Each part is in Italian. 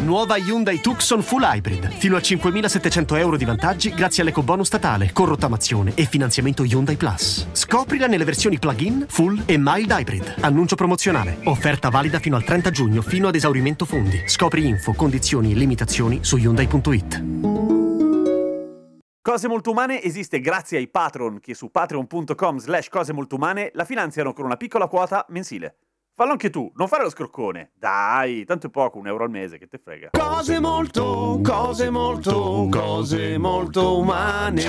Nuova Hyundai Tucson Full Hybrid. Fino a 5.700 euro di vantaggi grazie all'ecobonus statale, con rottamazione e finanziamento Hyundai Plus. Scoprila nelle versioni plug-in, full e mild hybrid. Annuncio promozionale. Offerta valida fino al 30 giugno, fino ad esaurimento fondi. Scopri info, condizioni e limitazioni su Hyundai.it. Cose Molto Umane esiste grazie ai patron che su patreon.com slash cose molto umane la finanziano con una piccola quota mensile. Fallo anche tu, non fare lo scroccone. Dai, tanto è poco, un euro al mese, che te frega. Cose molto, cose molto, cose molto umane.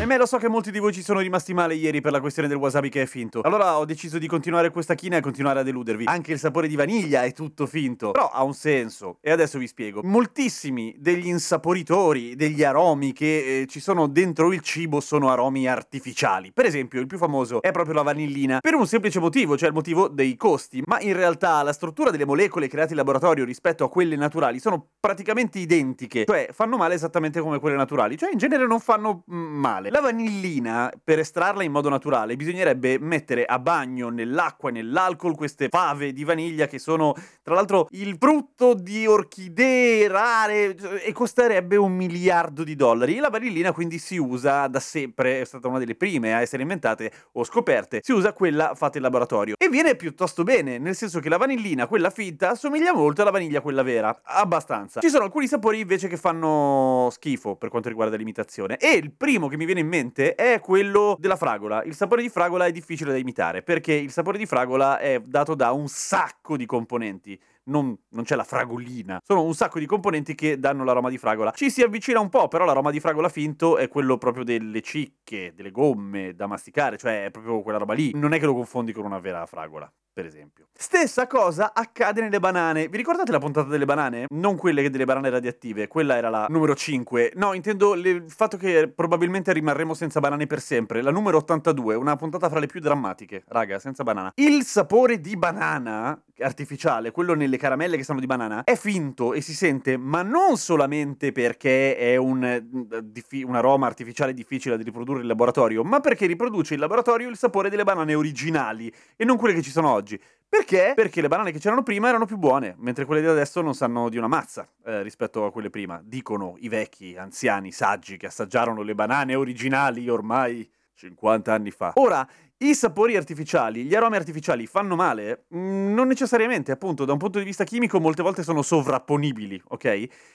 E me lo so che molti di voi ci sono rimasti male ieri per la questione del wasabi che è finto. Allora ho deciso di continuare questa china e continuare a deludervi. Anche il sapore di vaniglia è tutto finto. Però ha un senso. E adesso vi spiego. Moltissimi degli insaporitori, degli aromi che eh, ci sono dentro il cibo sono aromi artificiali. Per esempio, il più famoso è proprio la vanillina. Per un semplice motivo, cioè il motivo dei costi ma in realtà la struttura delle molecole create in laboratorio rispetto a quelle naturali sono praticamente identiche, cioè fanno male esattamente come quelle naturali, cioè in genere non fanno mm, male. La vanillina, per estrarla in modo naturale, bisognerebbe mettere a bagno nell'acqua e nell'alcol queste fave di vaniglia che sono tra l'altro il frutto di orchidee rare e costerebbe un miliardo di dollari. La vanillina quindi si usa da sempre, è stata una delle prime a essere inventate o scoperte, si usa quella fatta in laboratorio e viene piuttosto bene nel senso che la vanillina, quella finta, somiglia molto alla vaniglia quella vera, abbastanza. Ci sono alcuni sapori invece che fanno schifo per quanto riguarda l'imitazione e il primo che mi viene in mente è quello della fragola. Il sapore di fragola è difficile da imitare perché il sapore di fragola è dato da un sacco di componenti non, non, c'è la fragolina. Sono un sacco di componenti che danno l'aroma di fragola. Ci si avvicina un po', però l'aroma di fragola finto è quello proprio delle cicche, delle gomme da masticare, cioè è proprio quella roba lì. Non è che lo confondi con una vera fragola per esempio. Stessa cosa accade nelle banane. Vi ricordate la puntata delle banane? Non quelle delle banane radioattive, quella era la numero 5. No, intendo le, il fatto che probabilmente rimarremo senza banane per sempre. La numero 82, una puntata fra le più drammatiche, raga, senza banana. Il sapore di banana artificiale, quello nelle caramelle che sono di banana, è finto e si sente, ma non solamente perché è un, un aroma artificiale difficile da riprodurre in laboratorio, ma perché riproduce in laboratorio il sapore delle banane originali e non quelle che ci sono oggi oggi. Perché? Perché le banane che c'erano prima erano più buone, mentre quelle di adesso non sanno di una mazza eh, rispetto a quelle prima. Dicono i vecchi, anziani, saggi che assaggiarono le banane originali ormai 50 anni fa. Ora, i sapori artificiali, gli aromi artificiali fanno male? Mm, non necessariamente, appunto, da un punto di vista chimico molte volte sono sovrapponibili, ok?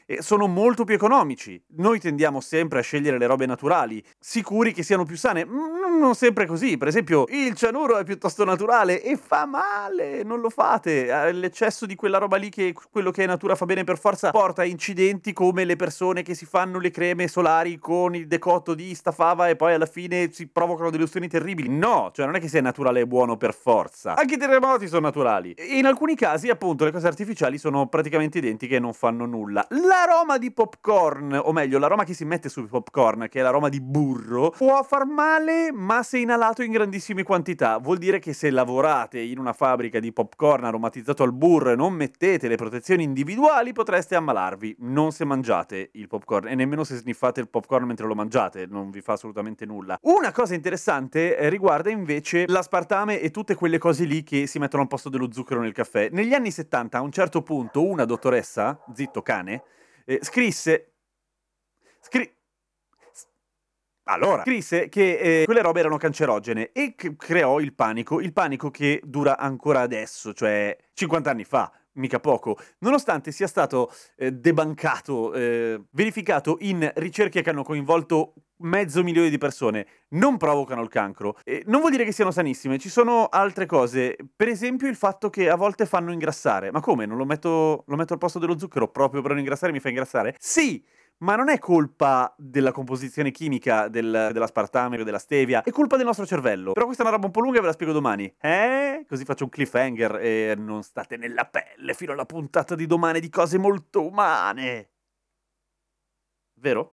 E sono molto più economici. Noi tendiamo sempre a scegliere le robe naturali, sicuri che siano più sane. Mm, non sempre così. Per esempio, il cianuro è piuttosto naturale e fa male, non lo fate. Eh, l'eccesso di quella roba lì che quello che è natura fa bene per forza porta a incidenti come le persone che si fanno le creme solari con il decotto di stafava e poi alla fine si provocano delle ustioni terribili. No, cioè non è che sia naturale e buono per forza. Anche i terremoti sono naturali. E in alcuni casi, appunto, le cose artificiali sono praticamente identiche e non fanno nulla. L'aroma di popcorn, o meglio, l'aroma che si mette sul popcorn, che è l'aroma di burro, può far male, ma se inalato in grandissime quantità. Vuol dire che se lavorate in una fabbrica di popcorn aromatizzato al burro e non mettete le protezioni individuali, potreste ammalarvi. Non se mangiate il popcorn e nemmeno se sniffate il popcorn mentre lo mangiate, non vi fa assolutamente nulla. Una cosa interessante eh, riguarda invece invece l'aspartame e tutte quelle cose lì che si mettono al posto dello zucchero nel caffè. Negli anni 70, a un certo punto, una dottoressa, zitto cane, eh, scrisse... Scri- allora, scrisse che eh, quelle robe erano cancerogene e creò il panico, il panico che dura ancora adesso, cioè 50 anni fa, mica poco, nonostante sia stato eh, debancato, eh, verificato in ricerche che hanno coinvolto mezzo milione di persone, non provocano il cancro. E non vuol dire che siano sanissime, ci sono altre cose, per esempio il fatto che a volte fanno ingrassare. Ma come? Non lo metto, lo metto al posto dello zucchero proprio per non ingrassare mi fa ingrassare? Sì! Ma non è colpa della composizione chimica del, dell'aspartame o della stevia, è colpa del nostro cervello. Però questa è una roba un po' lunga e ve la spiego domani. Eh? Così faccio un cliffhanger e non state nella pelle fino alla puntata di domani di cose molto umane. Vero?